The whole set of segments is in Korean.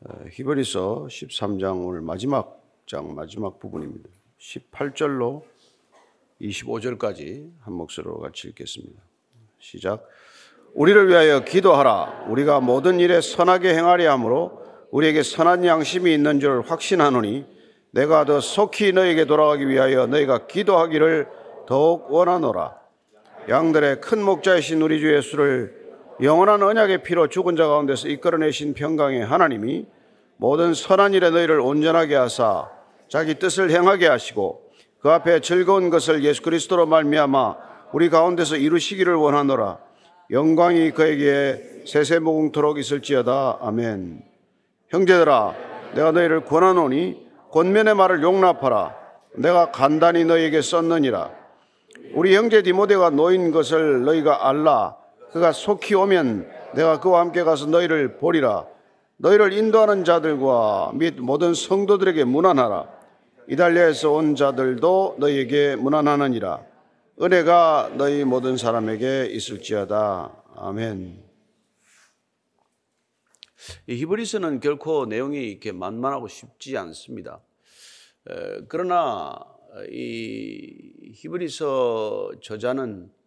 어, 히브리서 13장 오늘 마지막 장 마지막 부분입니다. 18절로 25절까지 한 목소리로 같이 읽겠습니다. 시작. 우리를 위하여 기도하라. 우리가 모든 일에 선하게 행하려 함으로 우리에게 선한 양심이 있는 줄 확신하노니 내가 더 속히 너에게 돌아가기 위하여 너희가 기도하기를 더욱 원하노라. 양들의 큰 목자이신 우리 주 예수를 영원한 언약의 피로 죽은 자 가운데서 이끌어내신 평강의 하나님이 모든 선한 일에 너희를 온전하게 하사 자기 뜻을 행하게 하시고 그 앞에 즐거운 것을 예수 그리스도로 말미암아 우리 가운데서 이루시기를 원하노라. 영광이 그에게 세세무궁토록 있을지어다. 아멘. 형제들아, 내가 너희를 권하노니 권면의 말을 용납하라. 내가 간단히 너희에게 썼느니라. 우리 형제 디모데가 놓인 것을 너희가 알라. 그가 속히 오면 내가 그와 함께 가서 너희를 보리라. 너희를 인도하는 자들과 및 모든 성도들에게 문안하라. 이달리아에서 온 자들도 너희에게 문안하느니라. 은혜가 너희 모든 사람에게 있을지어다. 아멘. 이 히브리서는 결코 내용이 이렇게 만만하고 쉽지 않습니다. 그러나 이 히브리서 저자는 이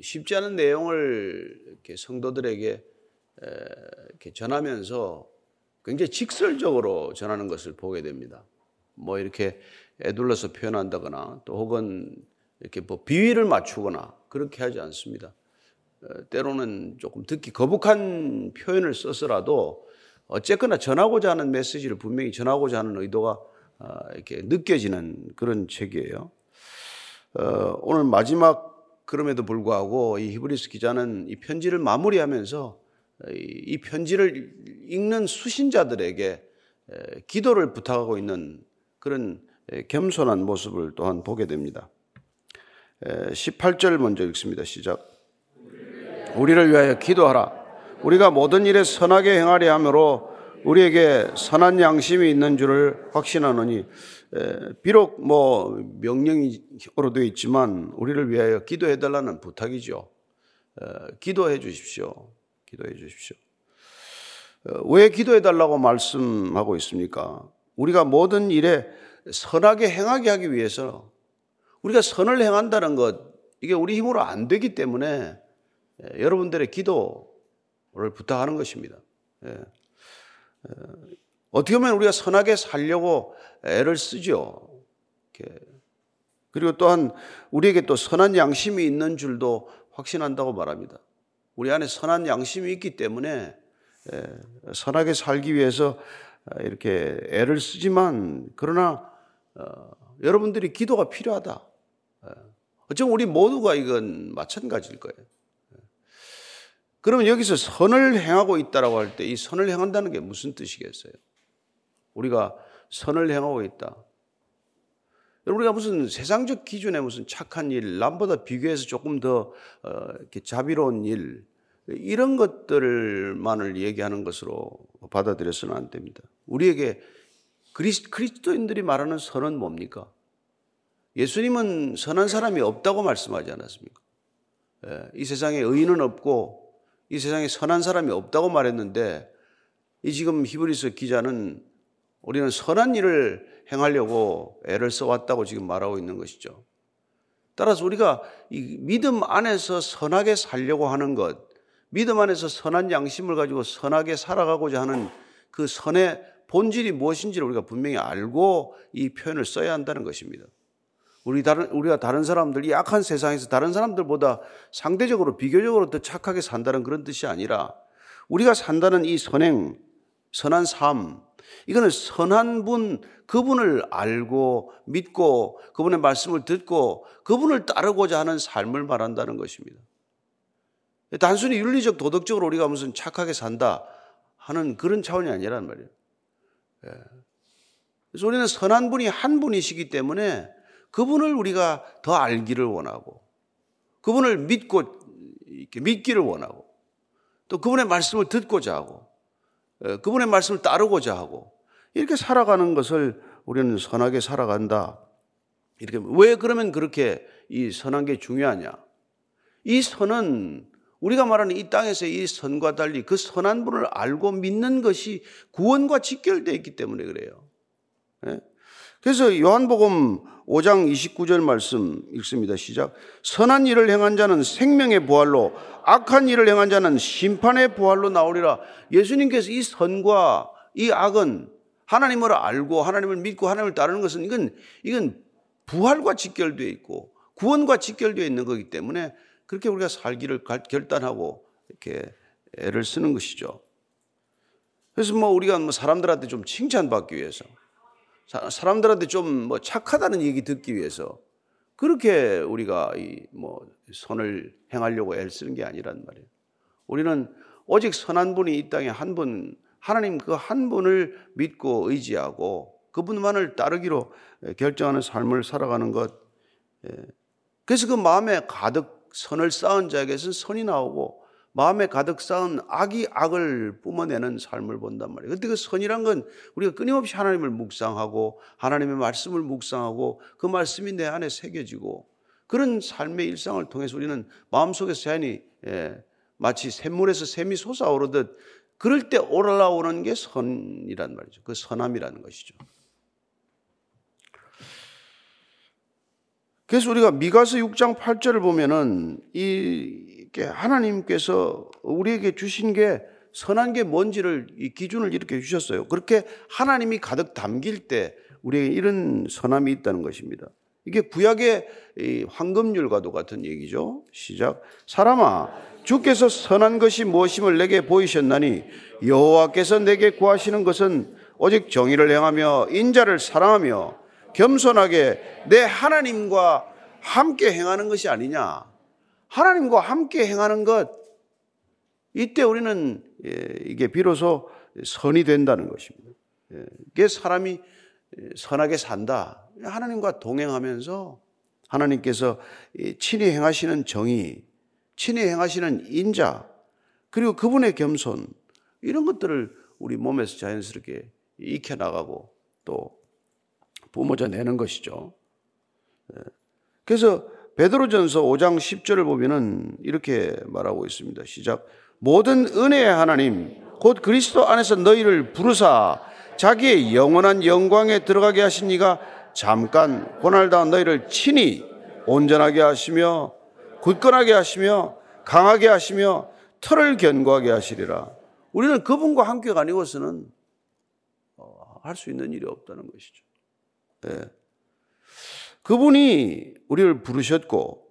쉽지 않은 내용을 이렇게 성도들에게 이렇게 전하면서 굉장히 직설적으로 전하는 것을 보게 됩니다. 뭐 이렇게 애둘러서 표현한다거나 또 혹은 이렇게 뭐 비위를 맞추거나 그렇게 하지 않습니다. 때로는 조금 듣기 거북한 표현을 써서라도 어쨌거나 전하고자 하는 메시지를 분명히 전하고자 하는 의도가 아, 이렇게 느껴지는 그런 책이에요. 어, 오늘 마지막 그럼에도 불구하고 이 히브리스 기자는 이 편지를 마무리하면서 이 편지를 읽는 수신자들에게 기도를 부탁하고 있는 그런 겸손한 모습을 또한 보게 됩니다. 18절 먼저 읽습니다. 시작. 우리를 위하여 기도하라. 우리가 모든 일에 선하게 행하려 하므로 우리에게 선한 양심이 있는 줄을 확신하노니 비록 뭐 명령으로 되어 있지만 우리를 위하여 기도해 달라는 부탁이죠. 기도해 주십시오. 기도해 주십시오. 왜 기도해 달라고 말씀하고 있습니까? 우리가 모든 일에 선하게 행하게 하기 위해서 우리가 선을 행한다는 것 이게 우리 힘으로 안 되기 때문에 여러분들의 기도를 부탁하는 것입니다. 어떻게 보면 우리가 선하게 살려고 애를 쓰죠. 그리고 또한 우리에게 또 선한 양심이 있는 줄도 확신한다고 말합니다. 우리 안에 선한 양심이 있기 때문에 선하게 살기 위해서 이렇게 애를 쓰지만 그러나 어, 여러분들이 기도가 필요하다. 어쩌면 우리 모두가 이건 마찬가지일 거예요. 그러면 여기서 선을 행하고 있다라고 할 때 이 선을 행한다는 게 무슨 뜻이겠어요? 우리가 선을 행하고 있다. 우리가 무슨 세상적 기준에 무슨 착한 일, 남보다 비교해서 조금 더 어, 이렇게 자비로운 일, 이런 것들만을 얘기하는 것으로 받아들여서는 안 됩니다. 우리에게 그리스도인들이 말하는 선은 뭡니까? 예수님은 선한 사람이 없다고 말씀하지 않았습니까? 예, 이 세상에 의인은 없고 이 세상에 선한 사람이 없다고 말했는데 이 지금 히브리서 기자는 우리는 선한 일을 행하려고 애를 써왔다고 지금 말하고 있는 것이죠. 따라서 우리가 이 믿음 안에서 선하게 살려고 하는 것, 믿음 안에서 선한 양심을 가지고 선하게 살아가고자 하는 그 선의 본질이 무엇인지를 우리가 분명히 알고 이 표현을 써야 한다는 것입니다. 우리 다른, 우리가 다른 사람들, 이 약한 세상에서 다른 사람들보다 상대적으로, 비교적으로 더 착하게 산다는 그런 뜻이 아니라 우리가 산다는 이 선행, 선한 삶, 이거는 선한 분, 그분을 알고 믿고 그분의 말씀을 듣고 그분을 따르고자 하는 삶을 말한다는 것입니다. 단순히 윤리적, 도덕적으로 우리가 무슨 착하게 산다 하는 그런 차원이 아니란 말이에요. 예. 그래서 우리는 선한 분이 한 분이시기 때문에 그분을 우리가 더 알기를 원하고 그분을 믿고 믿기를 원하고 또 그분의 말씀을 듣고자 하고 그분의 말씀을 따르고자 하고 이렇게 살아가는 것을 우리는 선하게 살아간다. 이렇게 왜 그러면 그렇게 이 선한 게 중요하냐? 이 선은 우리가 말하는 이 땅에서 이 선과 달리 그 선한 분을 알고 믿는 것이 구원과 직결되어 있기 때문에 그래요. 예? 그래서 요한복음 5장 29절 말씀 읽습니다. 시작. 선한 일을 행한 자는 생명의 부활로 악한 일을 행한 자는 심판의 부활로 나오리라. 예수님께서 이 선과 이 악은 하나님을 알고 하나님을 믿고 하나님을 따르는 것은 이건 이건 부활과 직결되어 있고 구원과 직결되어 있는 거기 때문에 그렇게 우리가 살기를 결단하고 이렇게 애를 쓰는 것이죠. 그래서 뭐 우리가 뭐 사람들한테 좀 칭찬받기 위해서 사람들한테 좀 뭐 착하다는 얘기 듣기 위해서 그렇게 우리가 이 뭐 선을 행하려고 애를 쓰는 게 아니란 말이에요. 우리는 오직 선한 분이 이 땅에 한 분, 하나님 그 한 분을 믿고 의지하고 그분만을 따르기로 결정하는 삶을 살아가는 것. 예. 그래서 그 마음에 가득 선을 쌓은 자에게서 선이 나오고 마음에 가득 쌓은 악이 악을 뿜어내는 삶을 본단 말이에요. 근데 그 선이란 건 우리가 끊임없이 하나님을 묵상하고 하나님의 말씀을 묵상하고 그 말씀이 내 안에 새겨지고 그런 삶의 일상을 통해서 우리는 마음속에 자연히 예, 마치 샘물에서 샘이 솟아오르듯 그럴 때 올라오는 게 선이란 말이죠. 그 선함이라는 것이죠. 그래서 우리가 미가서 6장 8절을 보면은 이 하나님께서 우리에게 주신 게 선한 게 뭔지를 이 기준을 이렇게 주셨어요. 그렇게 하나님이 가득 담길 때 우리에게 이런 선함이 있다는 것입니다. 이게 구약의 황금률과도 같은 얘기죠. 시작. 사람아, 주께서 선한 것이 무엇임을 내게 보이셨나니 여호와께서 내게 구하시는 것은 오직 정의를 행하며 인자를 사랑하며 겸손하게 내 하나님과 함께 행하는 것이 아니냐. 하나님과 함께 행하는 것, 이때 우리는 예, 이게 비로소 선이 된다는 것입니다. 예, 이게 사람이 선하게 산다. 하나님과 동행하면서 하나님께서 친히 행하시는 정의, 친히 행하시는 인자, 그리고 그분의 겸손, 이런 것들을 우리 몸에서 자연스럽게 익혀나가고 또 뿜어져 내는 것이죠. 예, 그래서 베드로전서 5장 10절을 보면은 이렇게 말하고 있습니다. 시작. 모든 은혜의 하나님 곧 그리스도 안에서 너희를 부르사 자기의 영원한 영광에 들어가게 하신 이가 잠깐 고날다 너희를 친히 온전하게 하시며 굳건하게 하시며 강하게 하시며 털을 견고하게 하시리라. 우리는 그분과 함께 가니고서는 어, 할수 있는 일이 없다는 것이죠. 네. 그분이 우리를 부르셨고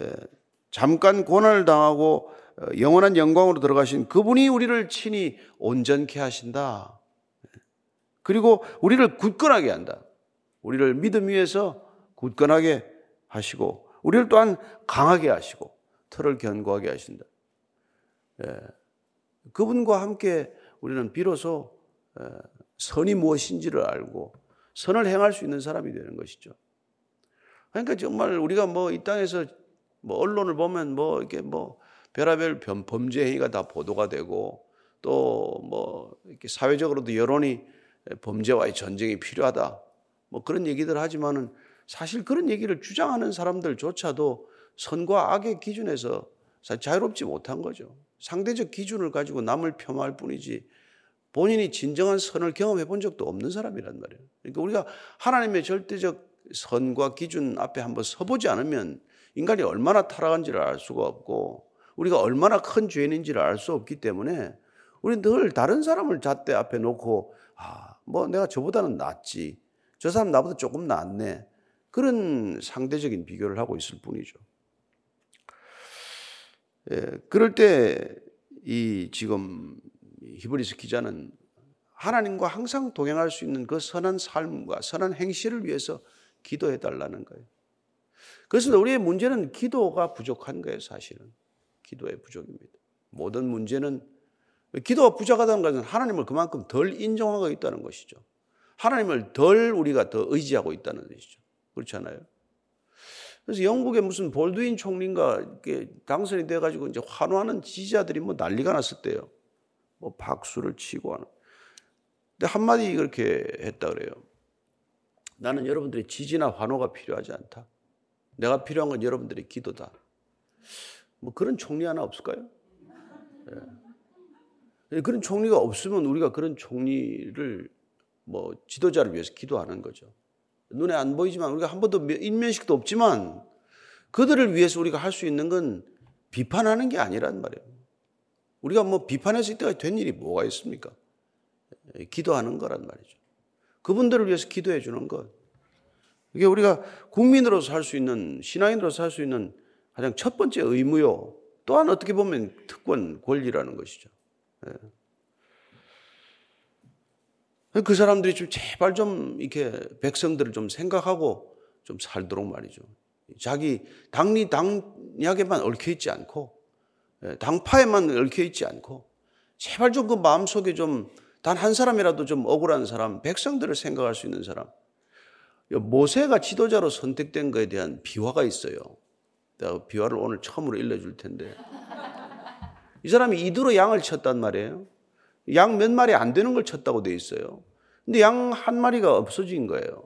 예, 잠깐 고난을 당하고 어, 영원한 영광으로 들어가신 그분이 우리를 친히 온전케 하신다. 그리고 우리를 굳건하게 한다. 우리를 믿음 위에서 굳건하게 하시고 우리를 또한 강하게 하시고 털을 견고하게 하신다. 예. 그분과 함께 우리는 비로소 예, 선이 무엇인지를 알고 선을 행할 수 있는 사람이 되는 것이죠. 그러니까 정말 우리가 뭐 이 땅에서 뭐 언론을 보면 뭐 이렇게 뭐 별하별 범죄 행위가 다 보도가 되고 또 뭐 이렇게 사회적으로도 여론이 범죄와의 전쟁이 필요하다. 뭐 그런 얘기들 하지만은 사실 그런 얘기를 주장하는 사람들조차도 선과 악의 기준에서 자유롭지 못한 거죠. 상대적 기준을 가지고 남을 폄하할 뿐이지 본인이 진정한 선을 경험해 본 적도 없는 사람이란 말이에요. 그러니까 우리가 하나님의 절대적 선과 기준 앞에 한번 서보지 않으면 인간이 얼마나 타락한지를 알 수가 없고 우리가 얼마나 큰 죄인인지를 알 수 없기 때문에 우리 늘 다른 사람을 잣대 앞에 놓고 아, 뭐 내가 저보다는 낫지. 저 사람 나보다 조금 낫네. 그런 상대적인 비교를 하고 있을 뿐이죠. 예, 그럴 때 이 지금 히브리스 기자는 하나님과 항상 동행할 수 있는 그 선한 삶과 선한 행실을 위해서 기도해 달라는 거예요. 그래서 우리의 문제는 기도가 부족한 거예요, 사실은. 기도의 부족입니다. 모든 문제는 기도가 부족하다는 것은 하나님을 그만큼 덜 인정하고 있다는 것이죠. 하나님을 덜 우리가 더 의지하고 있다는 것이죠. 그렇지 않아요? 그래서 영국의 무슨 볼드윈 총리가 당선이 돼가지고 이제 환호하는 지지자들이 뭐 난리가 났을 때요. 뭐 박수를 치고 하는. 근데 한마디 그렇게 했다 그래요. 나는 여러분들의 지지나 환호가 필요하지 않다. 내가 필요한 건 여러분들의 기도다. 뭐 그런 총리 하나 없을까요? 예. 그런 총리가 없으면 우리가 그런 총리를 뭐 지도자를 위해서 기도하는 거죠. 눈에 안 보이지만 우리가 한 번도 인면식도 없지만 그들을 위해서 우리가 할 수 있는 건 비판하는 게 아니란 말이에요. 우리가 뭐 비판했을 때가 된 일이 뭐가 있습니까? 예, 기도하는 거란 말이죠. 그분들을 위해서 기도해 주는 것. 이게 우리가 국민으로서 할 수 있는, 신앙인으로서 할 수 있는 가장 첫 번째 의무요. 또한 어떻게 보면 특권, 권리라는 것이죠. 예. 그 사람들이 좀 제발 좀 이렇게 백성들을 좀 생각하고 좀 살도록 말이죠. 자기 당리 당약에만 얽혀 있지 않고 예, 당파에만 얽혀 있지 않고 제발 좀 그 마음 속에 좀 단 한 사람이라도 좀 억울한 사람, 백성들을 생각할 수 있는 사람. 모세가 지도자로 선택된 것에 대한 비화가 있어요. 내가 비화를 오늘 처음으로 일러줄 텐데. 이 사람이 이두로 양을 쳤단 말이에요. 양 몇 마리 안 되는 걸 쳤다고 돼 있어요. 근데 양 한 마리가 없어진 거예요.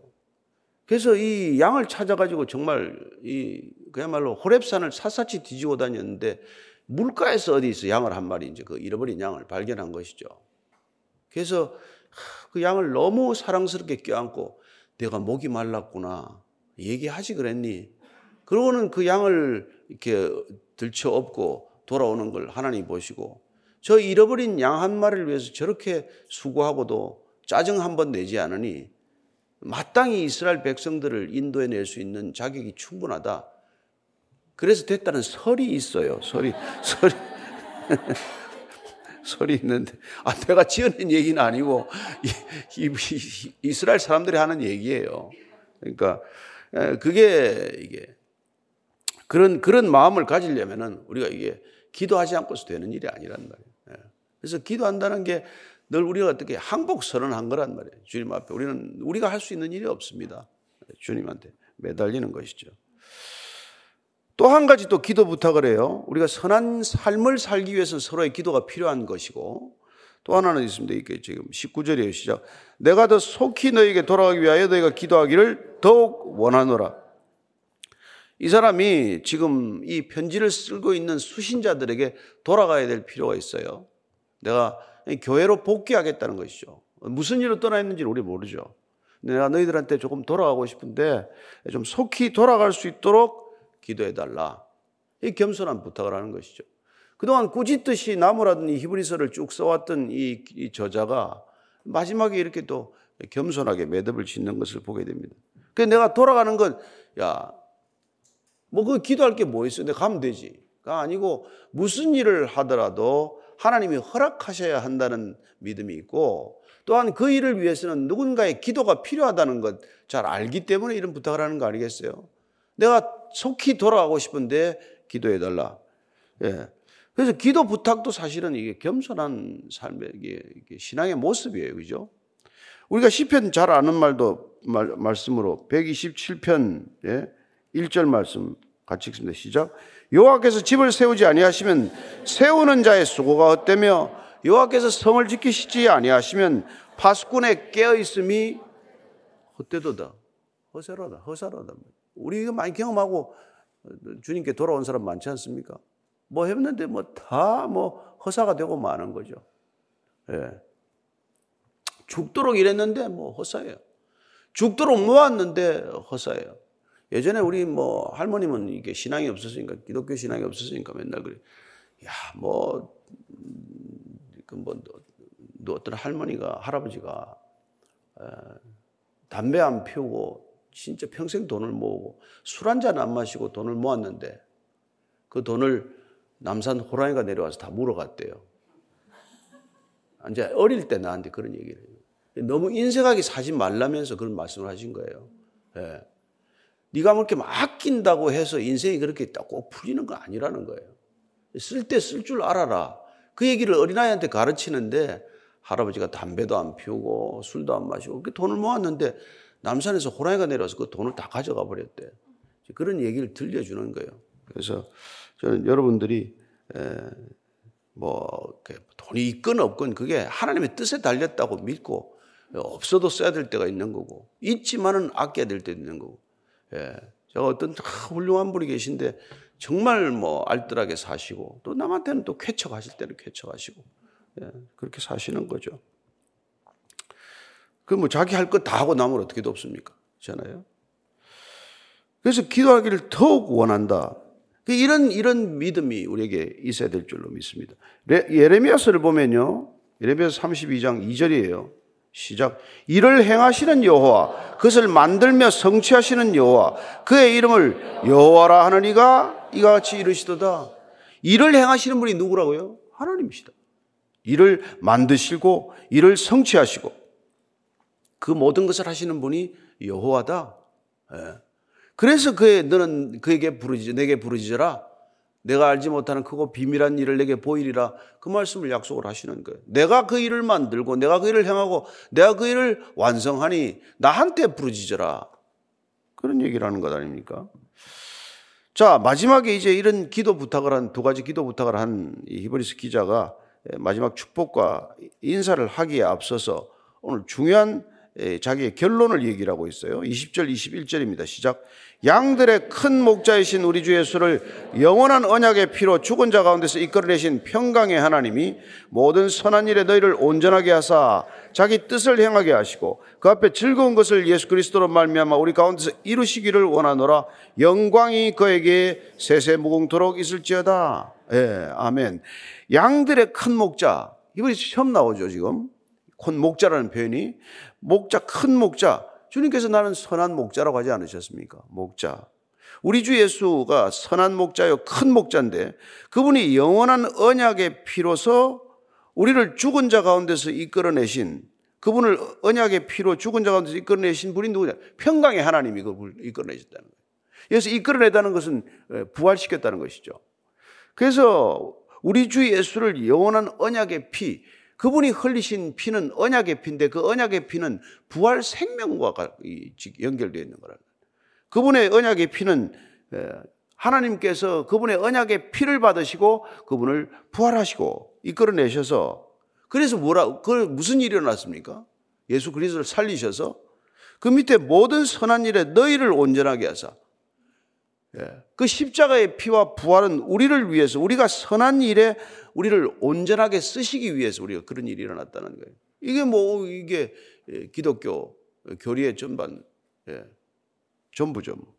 그래서 이 양을 찾아가지고 정말 이 그야말로 호랩산을 샅샅이 뒤지고 다녔는데 물가에서 어디 있어 양을 한 마리 이제 그 잃어버린 양을 발견한 것이죠. 그래서 그 양을 너무 사랑스럽게 껴안고 내가 목이 말랐구나 얘기하지 그랬니? 그러고는 그 양을 이렇게 들쳐 업고 돌아오는 걸 하나님 보시고 저 잃어버린 양 한 마리를 위해서 저렇게 수고하고도 짜증 한 번 내지 않으니 마땅히 이스라엘 백성들을 인도해 낼 수 있는 자격이 충분하다. 그래서 됐다는 설이 있어요. 설이, 설이. 설이 있는데, 아, 내가 지어낸 얘기는 아니고, 이, 이, 이 스라엘 사람들이 하는 얘기예요. 그러니까, 그게, 이게, 그런, 그런 마음을 가지려면은 우리가 이게 기도하지 않고서 되는 일이 아니란 말이에요. 그래서 기도한다는 게 늘 우리가 어떻게 항복 선언한 거란 말이에요. 주님 앞에 우리는 우리가 할 수 있는 일이 없습니다. 주님한테 매달리는 것이죠. 또 한 가지 또 기도 부탁을 해요. 우리가 선한 삶을 살기 위해서 서로의 기도가 필요한 것이고 또 하나는 있습니다. 이게 지금 19절이에요. 시작. 내가 더 속히 너에게 돌아가기 위하여 너희가 기도하기를 더욱 원하노라. 이 사람이 지금 이 편지를 쓰고 있는 수신자들에게 돌아가야 될 필요가 있어요. 내가 교회로 복귀하겠다는 것이죠. 무슨 일로 떠나 있는지를 우리 모르죠. 내가 너희들한테 조금 돌아가고 싶은데 좀 속히 돌아갈 수 있도록 기도해 달라. 이 겸손한 부탁을 하는 것이죠. 그동안 꾸짖듯이 나무라든 히브리서를 쭉 써왔던 이, 이 저자가 마지막에 이렇게 또 겸손하게 매듭을 짓는 것을 보게 됩니다. 그래서 내가 돌아가는 건, 야, 뭐 그 기도할 게 뭐 있어? 내가 가면 되지. 가 아니고 무슨 일을 하더라도 하나님이 허락하셔야 한다는 믿음이 있고 또한 그 일을 위해서는 누군가의 기도가 필요하다는 것 잘 알기 때문에 이런 부탁을 하는 거 아니겠어요? 내가 속히 돌아가고 싶은데 기도해 달라. 예. 그래서 기도 부탁도 사실은 이게 겸손한 삶의 이게 신앙의 모습이에요. 그죠? 우리가 시편 잘 아는 말도 말, 말씀으로 127편 예? 1절 말씀 같이 읽습니다. 시작. 여호와께서 집을 세우지 아니하시면 세우는 자의 수고가 헛되며 여호와께서 성을 지키시지 아니하시면 파수꾼의 깨어 있음이 헛되도다. 허세로다. 허사로다. 우리 이거 많이 경험하고 주님께 돌아온 사람 많지 않습니까? 뭐 했는데 뭐 다뭐 뭐 허사가 되고 마는 거죠. 예. 죽도록 일했는데 뭐 허사예요. 죽도록 모았는데 허사예요. 예전에 우리 뭐 할머님은 이게 신앙이 없었으니까 기독교 신앙이 없었으니까 맨날 그래. 야, 뭐, 그 뭐, 어떤 할머니가, 할아버지가, 에, 담배 안 피우고 진짜 평생 돈을 모으고 술 한 잔 안 마시고 돈을 모았는데 그 돈을 남산 호랑이가 내려와서 다 물어갔대요. 이제 어릴 때 나한테 그런 얘기를 해요. 너무 인색하게 사지 말라면서 그런 말씀을 하신 거예요. 예. 네가 뭐 이렇게 막 아낀다고 해서 인생이 그렇게 꼭 풀리는 거 아니라는 거예요. 쓸 때 쓸 줄 알아라. 그 얘기를 어린아이한테 가르치는데 할아버지가 담배도 안 피우고 술도 안 마시고 그 돈을 모았는데 남산에서 호랑이가 내려와서 그 돈을 다 가져가 버렸대. 그런 얘기를 들려주는 거예요. 그래서 저는 여러분들이 뭐 돈이 있건 없건 그게 하나님의 뜻에 달렸다고 믿고 없어도 써야 될 때가 있는 거고 있지만은 아껴야 될 때 있는 거고 예. 제가 어떤 훌륭한 분이 계신데 정말 뭐 알뜰하게 사시고 또 남한테는 또 쾌척하실 때는 쾌척하시고 예, 그렇게 사시는 거죠. 그뭐 자기 할 것 다 하고 남을 어떻게 돕습니까? 잖아요. 그래서 기도하기를 더욱 원한다. 그 이런 이런 믿음이 우리에게 있어야 될 줄로 믿습니다. 예레미야서를 보면요. 예레미야서 32장 2절이에요. 시작. 이를 행하시는 여호와, 그것을 만들며 성취하시는 여호와, 그의 이름을 여호와라 하는 이가 이와 같이 이르시도다. 이를 행하시는 분이 누구라고요? 하나님이시다. 이를 만드시고 이를 성취하시고 그 모든 것을 하시는 분이 여호와다. 예. 그래서 그의 너는 그에게 부르지 내게 부르짖어라. 내가 알지 못하는 크고 비밀한 일을 내게 보이리라. 그 말씀을 약속을 하시는 거예요. 내가 그 일을 만들고 내가 그 일을 행하고 내가 그 일을 완성하니 나한테 부르짖어라. 그런 얘기를 하는 것 아닙니까? 자, 마지막에 이제 이런 기도 부탁을 한 두 가지 기도 부탁을 한 히브리스 기자가 마지막 축복과 인사를 하기에 앞서서 오늘 중요한 자기의 결론을 얘기를 하고 있어요. 20절, 21절입니다. 시작. 양들의 큰 목자이신 우리 주 예수를 영원한 언약의 피로 죽은 자 가운데서 이끌어내신 평강의 하나님이 모든 선한 일에 너희를 온전하게 하사 자기 뜻을 행하게 하시고 그 앞에 즐거운 것을 예수 그리스도로 말미암아 우리 가운데서 이루시기를 원하노라 영광이 그에게 세세 무궁토록 있을지어다. 예, 아멘. 양들의 큰 목자. 이번에 처음 나오죠, 지금. 큰 목자라는 표현이. 목자, 큰 목자. 주님께서 나는 선한 목자라고 하지 않으셨습니까? 목자. 우리 주 예수가 선한 목자요, 큰 목자인데 그분이 영원한 언약의 피로서 우리를 죽은 자 가운데서 이끌어내신 그분을 언약의 피로 죽은 자 가운데서 이끌어내신 분이 누구냐? 평강의 하나님이 그분을 이끌어내셨다는 거예요. 그래서 이끌어내다는 것은 부활시켰다는 것이죠. 그래서 우리 주 예수를 영원한 언약의 피, 그분이 흘리신 피는 언약의 피인데 그 언약의 피는 부활 생명과 연결되어 있는 거라. 그분의 언약의 피는 하나님께서 그분의 언약의 피를 받으시고 그분을 부활하시고 이끌어내셔서 그래서 뭐라 그 무슨 일이 일어났습니까? 예수 그리스도를 살리셔서 그 밑에 모든 선한 일에 너희를 온전하게 하사 예. 그 십자가의 피와 부활은 우리를 위해서 우리가 선한 일에 우리를 온전하게 쓰시기 위해서 우리가 그런 일이 일어났다는 거예요. 이게 뭐 이게 예, 기독교 교리의 전반 예, 전부죠. 뭐.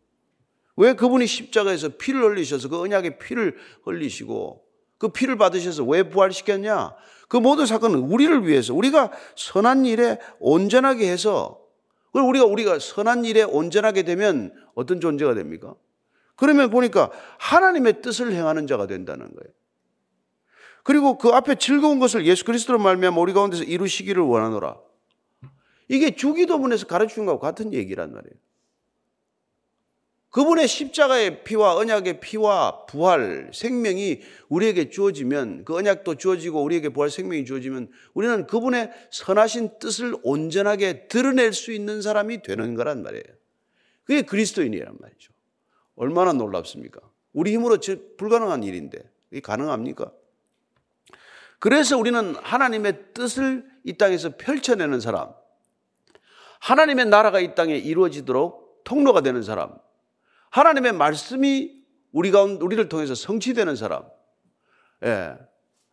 왜 그분이 십자가에서 피를 흘리셔서 그 언약의 피를 흘리시고 그 피를 받으셔서 왜 부활시켰냐? 그 모든 사건은 우리를 위해서 우리가 선한 일에 온전하게 해서 우리가 우리가 선한 일에 온전하게 되면 어떤 존재가 됩니까? 그러면 보니까 하나님의 뜻을 행하는 자가 된다는 거예요. 그리고 그 앞에 즐거운 것을 예수 그리스도로 말미암아 우리 가운데서 이루시기를 원하노라. 이게 주기도문에서 가르치는 것과 같은 얘기란 말이에요. 그분의 십자가의 피와 언약의 피와 부활 생명이 우리에게 주어지면 그 언약도 주어지고 우리에게 부활 생명이 주어지면 우리는 그분의 선하신 뜻을 온전하게 드러낼 수 있는 사람이 되는 거란 말이에요. 그게 그리스도인이란 말이죠. 얼마나 놀랍습니까? 우리 힘으로 불가능한 일인데 이게 가능합니까? 그래서 우리는 하나님의 뜻을 이 땅에서 펼쳐내는 사람, 하나님의 나라가 이 땅에 이루어지도록 통로가 되는 사람, 하나님의 말씀이 우리 가 우리를 통해서 성취되는 사람, 예.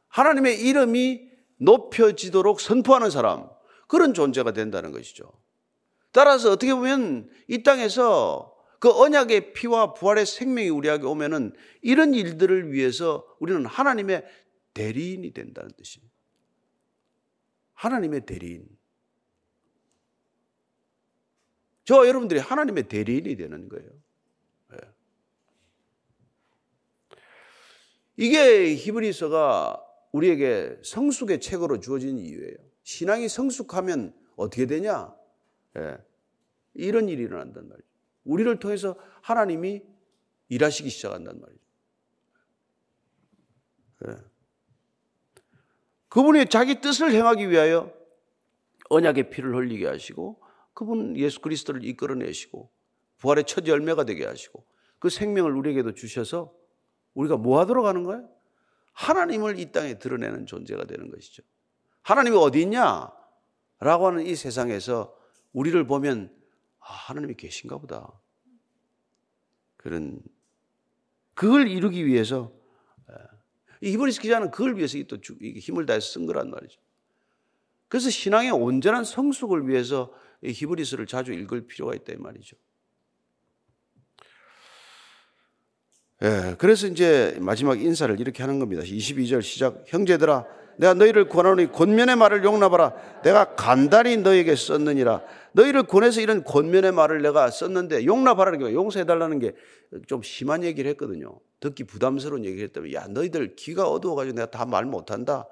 하나님의 이름이 높여지도록 선포하는 사람, 그런 존재가 된다는 것이죠. 따라서 어떻게 보면 이 땅에서 그 언약의 피와 부활의 생명이 우리에게 오면은 이런 일들을 위해서 우리는 하나님의 대리인이 된다는 뜻입니다. 하나님의 대리인. 저 여러분들이 하나님의 대리인이 되는 거예요. 네. 이게 히브리서가 우리에게 성숙의 책으로 주어진 이유예요. 신앙이 성숙하면 어떻게 되냐? 네. 이런 일이 일어난단 말이죠. 우리를 통해서 하나님이 일하시기 시작한단 말이죠. 네. 그분이 자기 뜻을 행하기 위하여 언약의 피를 흘리게 하시고 그분 예수 그리스도를 이끌어내시고 부활의 첫 열매가 되게 하시고 그 생명을 우리에게도 주셔서 우리가 뭐 하도록 하는 거예요? 하나님을 이 땅에 드러내는 존재가 되는 것이죠. 하나님이 어디 있냐? 라고 하는 이 세상에서 우리를 보면 아, 하나님이 계신가 보다. 그런 그걸 이루기 위해서 이 히브리스 기자는 그걸 위해서 또 힘을 다해서 쓴 거란 말이죠. 그래서 신앙의 온전한 성숙을 위해서 히브리스를 자주 읽을 필요가 있다 이 말이죠. 예, 그래서 이제 마지막 인사를 이렇게 하는 겁니다. 22절 시작. 형제들아, 내가 너희를 권하노니 권면의 말을 용납하라. 내가 간단히 너에게 썼느니라. 너희를 권해서 이런 권면의 말을 내가 썼는데 용납하라는 게 용서해달라는 게 좀 심한 얘기를 했거든요. 듣기 부담스러운 얘기를 했다면 야 너희들 귀가 어두워가지고 내가 다 말 못한다.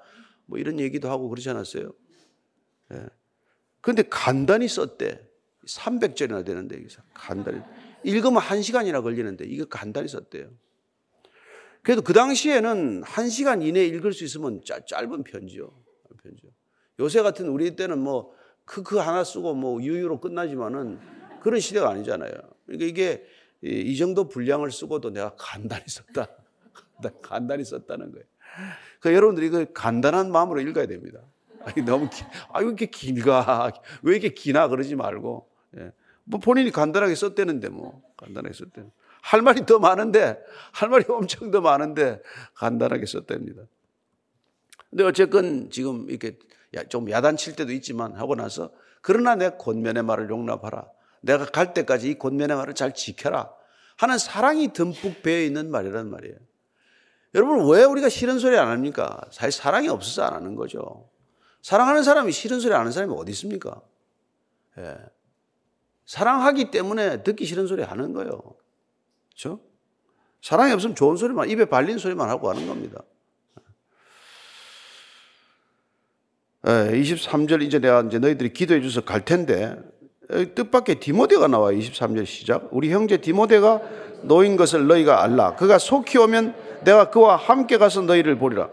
뭐 이런 얘기도 하고 그러지 않았어요? 예. 근데 간단히 썼대. 300절이나 되는데 여기서 간단히 읽으면 1시간이나 걸리는데 이거 간단히 썼대요. 그래도 그 당시에는 1시간 이내에 읽을 수 있으면 짧, 짧은 편지요. 편지요. 요새 같은 우리 때는 뭐 크크 하나 쓰고 뭐 유유로 끝나지만은 그런 시대가 아니잖아요. 그러니까 이게 이 정도 분량을 쓰고도 내가 간단히 썼다. 간단히 썼다는 거예요. 그 여러분들이 그 간단한 마음으로 읽어야 됩니다. 아니, 너무 기, 아, 왜 이렇게 길가? 왜 이렇게 기나? 그러지 말고. 예. 뭐 본인이 간단하게 썼대는데 뭐. 간단하게 썼대. 할 말이 더 많은데, 할 말이 엄청 더 많은데, 간단하게 썼답니다. 근데 어쨌건 지금 이렇게 좀 야단칠 때도 있지만 하고 나서 그러나 내 권면의 말을 용납하라. 내가 갈 때까지 이 권면의 말을 잘 지켜라. 하는 사랑이 듬뿍 배어 있는 말이란 말이에요. 여러분, 왜 우리가 싫은 소리 안 합니까? 사실 사랑이 없어서 안 하는 거죠. 사랑하는 사람이 싫은 소리 안 하는 사람이 어디 있습니까? 예. 사랑하기 때문에 듣기 싫은 소리 하는 거예요. 그렇죠? 사랑이 없으면 좋은 소리만, 입에 발린 소리만 하고 하는 겁니다. 23절 이제 내가 이제 너희들이 기도해 줘서 갈 텐데 뜻밖의 디모데가 나와요. 23절 시작. 우리 형제 디모데가 노인 것을 너희가 알라. 그가 속히 오면 내가 그와 함께 가서 너희를 보리라.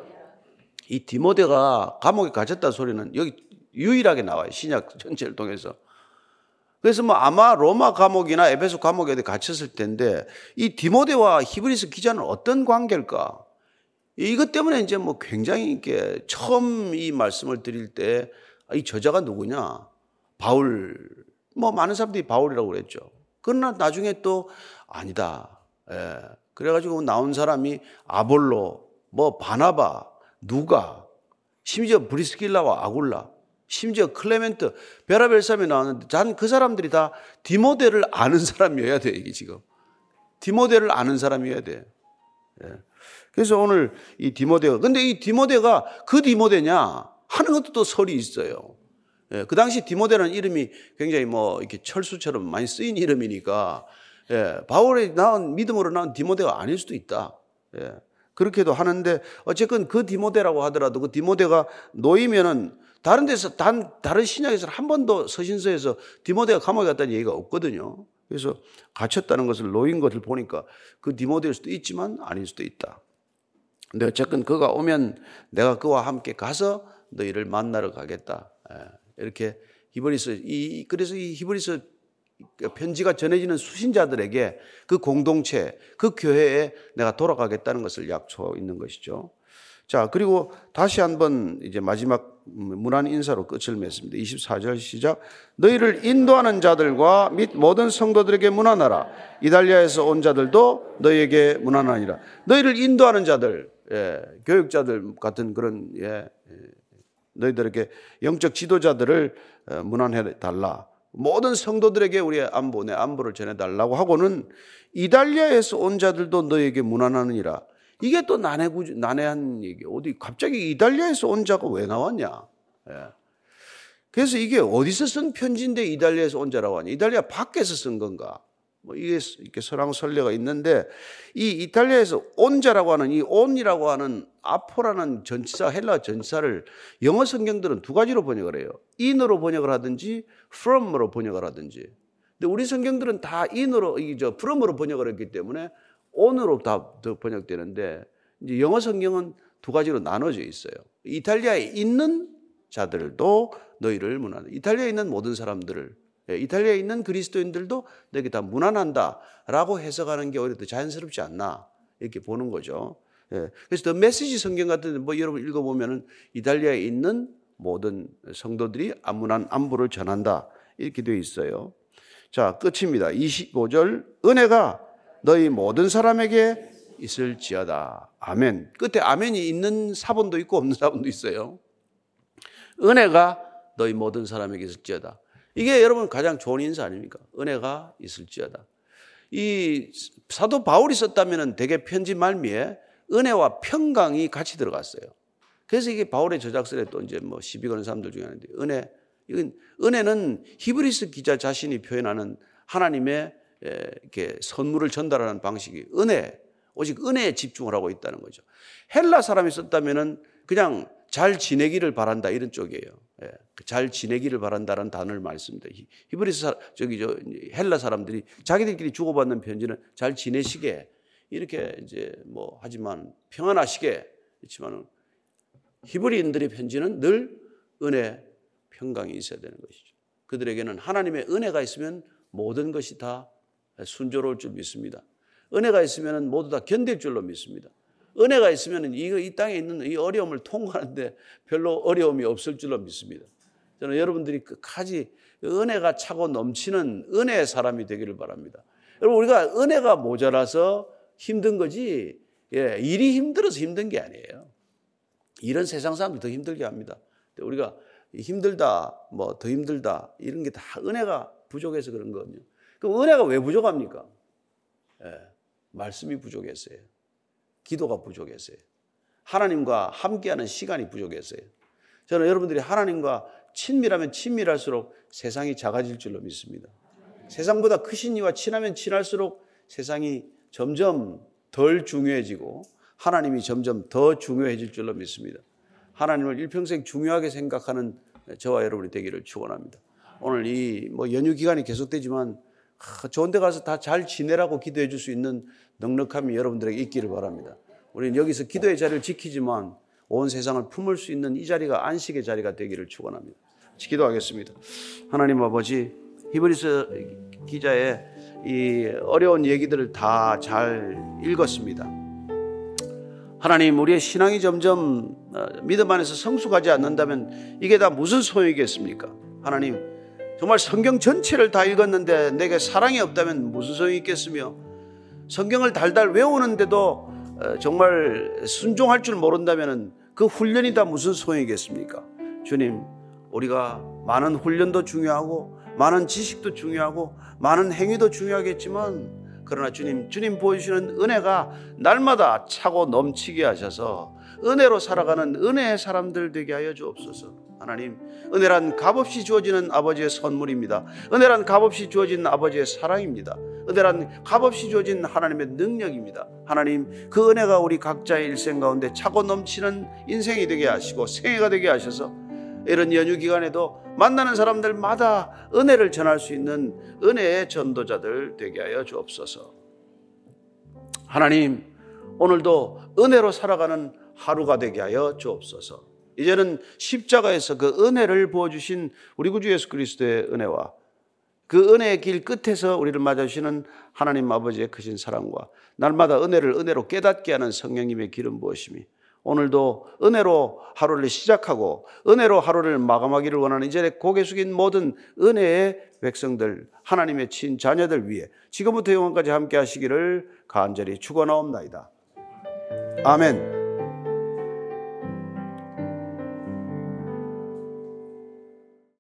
이 디모데가 감옥에 갇혔다 소리는 여기 유일하게 나와요. 신약 전체를 통해서. 그래서 뭐 아마 로마 감옥이나 에베소 감옥에 갇혔을 텐데 이 디모데와 히브리스 기자는 어떤 관계일까? 이것 때문에 이제 뭐 굉장히 이렇게 처음 이 말씀을 드릴 때 이 저자가 누구냐? 바울. 뭐 많은 사람들이 바울이라고 그랬죠. 그러나 나중에 또 아니다. 예. 그래가지고 나온 사람이 아볼로, 뭐 바나바, 누가, 심지어 브리스길라와 아굴라, 심지어 클레멘트, 베라벨 사람이 나왔는데 난 그 사람들이 다 디모데를 아는 사람이어야 돼, 이게 지금. 디모데를 아는 사람이어야 돼. 예. 그래서 오늘 이 디모데가 근데 이 디모데가 그 디모데냐 하는 것도 또 설이 있어요. 예, 그 당시 디모데라는 이름이 굉장히 뭐 이렇게 철수처럼 많이 쓰인 이름이니까 예, 바울이 나온 믿음으로 나온 디모데가 아닐 수도 있다. 예, 그렇게도 하는데 어쨌건 그 디모데라고 하더라도 그 디모데가 놓이면은 다른 데서 단 다른 신약에서 한 번도 서신서에서 디모데가 감옥에 갔다는 얘기가 없거든요. 그래서 갇혔다는 것을 놓인 것을 보니까 그 디모데일 수도 있지만 아닐 수도 있다. 근데 어쨌건 그가 오면 내가 그와 함께 가서 너희를 만나러 가겠다. 예, 이렇게 히브리서 이 그래서 이 히브리서 편지가 전해지는 수신자들에게 그 공동체, 그 교회에 내가 돌아가겠다는 것을 약속하고 있는 것이죠. 자, 그리고 다시 한번 이제 마지막 문안 인사로 끝을 맺습니다. 24절 시작. 너희를 인도하는 자들과 및 모든 성도들에게 문안하라. 이달리아에서 온 자들도 너희에게 문안하니라. 너희를 인도하는 자들, 예, 교육자들 같은 그런 예, 예 너희들에게 영적 지도자들을 어, 문안해 달라. 모든 성도들에게 우리의 안보, 내 안보를 전해 달라고 하고는 이달리아에서 온 자들도 너에게 문안하느니라. 이게 또 난해구, 난해한 얘기. 어디 갑자기 이달리아에서 온 자가 왜 나왔냐? 예. 그래서 이게 어디서 쓴 편지인데 이달리아에서 온 자라고 하냐? 이달리아 밖에서 쓴 건가? 뭐 이게 이렇게 설왕설래가 있는데 이 이탈리아에서 온자라고 하는 이 온이라고 하는 아포라는 전치사 헬라 전치사를 영어 성경들은 두 가지로 번역을 해요. in으로 번역을 하든지 from으로 번역을 하든지. 근데 우리 성경들은 다 in으로 이저 from으로 번역을 했기 때문에 온으로 다 번역되는데 이제 영어 성경은 두 가지로 나눠져 있어요. 이탈리아에 있는 자들도 너희를 문하는 이탈리아에 있는 모든 사람들을 예, 이탈리아에 있는 그리스도인들도 너에게 다 무난한다라고 해석하는 게 오히려 더 자연스럽지 않나 이렇게 보는 거죠. 예, 그래서 더 메시지 성경 같은 뭐 여러분 읽어보면은 이탈리아에 있는 모든 성도들이 안문한 안부를 전한다 이렇게 되어 있어요. 자 끝입니다. 25절 은혜가 너희 모든 사람에게 있을지어다. 아멘. 끝에 아멘이 있는 사본도 있고 없는 사본도 있어요. 은혜가 너희 모든 사람에게 있을지어다. 이게 여러분 가장 좋은 인사 아닙니까? 은혜가 있을지어다. 이 사도 바울이 썼다면 대개 편지 말미에 은혜와 평강이 같이 들어갔어요. 그래서 이게 바울의 저작설에 또 이제 뭐 시비 거는 사람들 중에 하나인데 은혜 이건 은혜는 히브리서 기자 자신이 표현하는 하나님의 이렇게 선물을 전달하는 방식이 은혜 오직 은혜에 집중을 하고 있다는 거죠. 헬라 사람이 썼다면은 그냥 잘 지내기를 바란다 이런 쪽이에요. 예, 잘 지내기를 바란다는 단어를 씁니다. 히브리서 저기 저 헬라 사람들이 자기들끼리 주고받는 편지는 잘 지내시게 이렇게 이제 뭐 하지만 평안하시게 그렇지만 히브리인들의 편지는 늘 은혜 평강이 있어야 되는 것이죠. 그들에게는 하나님의 은혜가 있으면 모든 것이 다 순조로울 줄 믿습니다. 은혜가 있으면 모두 다 견딜 줄로 믿습니다. 은혜가 있으면 이, 이 땅에 있는 이 어려움을 통과하는데 별로 어려움이 없을 줄로 믿습니다. 저는 여러분들이 끝까지 은혜가 차고 넘치는 은혜의 사람이 되기를 바랍니다. 여러분, 우리가 은혜가 모자라서 힘든 거지, 예, 일이 힘들어서 힘든 게 아니에요. 이런 세상 사람들 더 힘들게 합니다. 우리가 힘들다, 뭐 더 힘들다, 이런 게 다 은혜가 부족해서 그런 거거든요. 그럼 은혜가 왜 부족합니까? 예, 말씀이 부족했어요. 기도가 부족했어요. 하나님과 함께하는 시간이 부족했어요. 저는 여러분들이 하나님과 친밀하면 친밀할수록 세상이 작아질 줄로 믿습니다. 세상보다 크신 이와 친하면 친할수록 세상이 점점 덜 중요해지고 하나님이 점점 더 중요해질 줄로 믿습니다. 하나님을 일평생 중요하게 생각하는 저와 여러분이 되기를 축원합니다. 오늘 이 뭐 연휴 기간이 계속되지만 좋은 데 가서 다 잘 지내라고 기도해 줄 수 있는 넉넉함이 여러분들에게 있기를 바랍니다. 우리는 여기서 기도의 자리를 지키지만 온 세상을 품을 수 있는 이 자리가 안식의 자리가 되기를 축원합니다. 기도하겠습니다. 하나님 아버지 히브리서 기자의 이 어려운 얘기들을 다 잘 읽었습니다. 하나님, 우리의 신앙이 점점 어, 믿음 안에서 성숙하지 않는다면 이게 다 무슨 소용이겠습니까? 하나님, 정말 성경 전체를 다 읽었는데 내게 사랑이 없다면 무슨 소용이 있겠으며 성경을 달달 외우는데도 어, 정말 순종할 줄 모른다면 그 훈련이 다 무슨 소용이겠습니까? 주님, 우리가 많은 훈련도 중요하고 많은 지식도 중요하고 많은 행위도 중요하겠지만 그러나 주님, 주님 보여주시는 은혜가 날마다 차고 넘치게 하셔서 은혜로 살아가는 은혜의 사람들 되게 하여 주옵소서. 하나님, 은혜란 값없이 주어지는 아버지의 선물입니다. 은혜란 값없이 주어진 아버지의 사랑입니다. 은혜란 값없이 주어진 하나님의 능력입니다. 하나님, 그 은혜가 우리 각자의 일생 가운데 차고 넘치는 인생이 되게 하시고 생애가 되게 하셔서 이런 연휴 기간에도 만나는 사람들마다 은혜를 전할 수 있는 은혜의 전도자들 되게 하여 주옵소서. 하나님, 오늘도 은혜로 살아가는 하루가 되게 하여 주옵소서. 이제는 십자가에서 그 은혜를 부어주신 우리 구주 예수 그리스도의 은혜와 그 은혜의 길 끝에서 우리를 맞아주시는 하나님 아버지의 크신 사랑과 날마다 은혜를 은혜로 깨닫게 하는 성령님의 기름 부으심이 오늘도 은혜로 하루를 시작하고 은혜로 하루를 마감하기를 원하는 이제 고개 숙인 모든 은혜의 백성들 하나님의 친 자녀들 위해 지금부터 영원까지 함께 하시기를 간절히 축원하옵나이다. 아멘.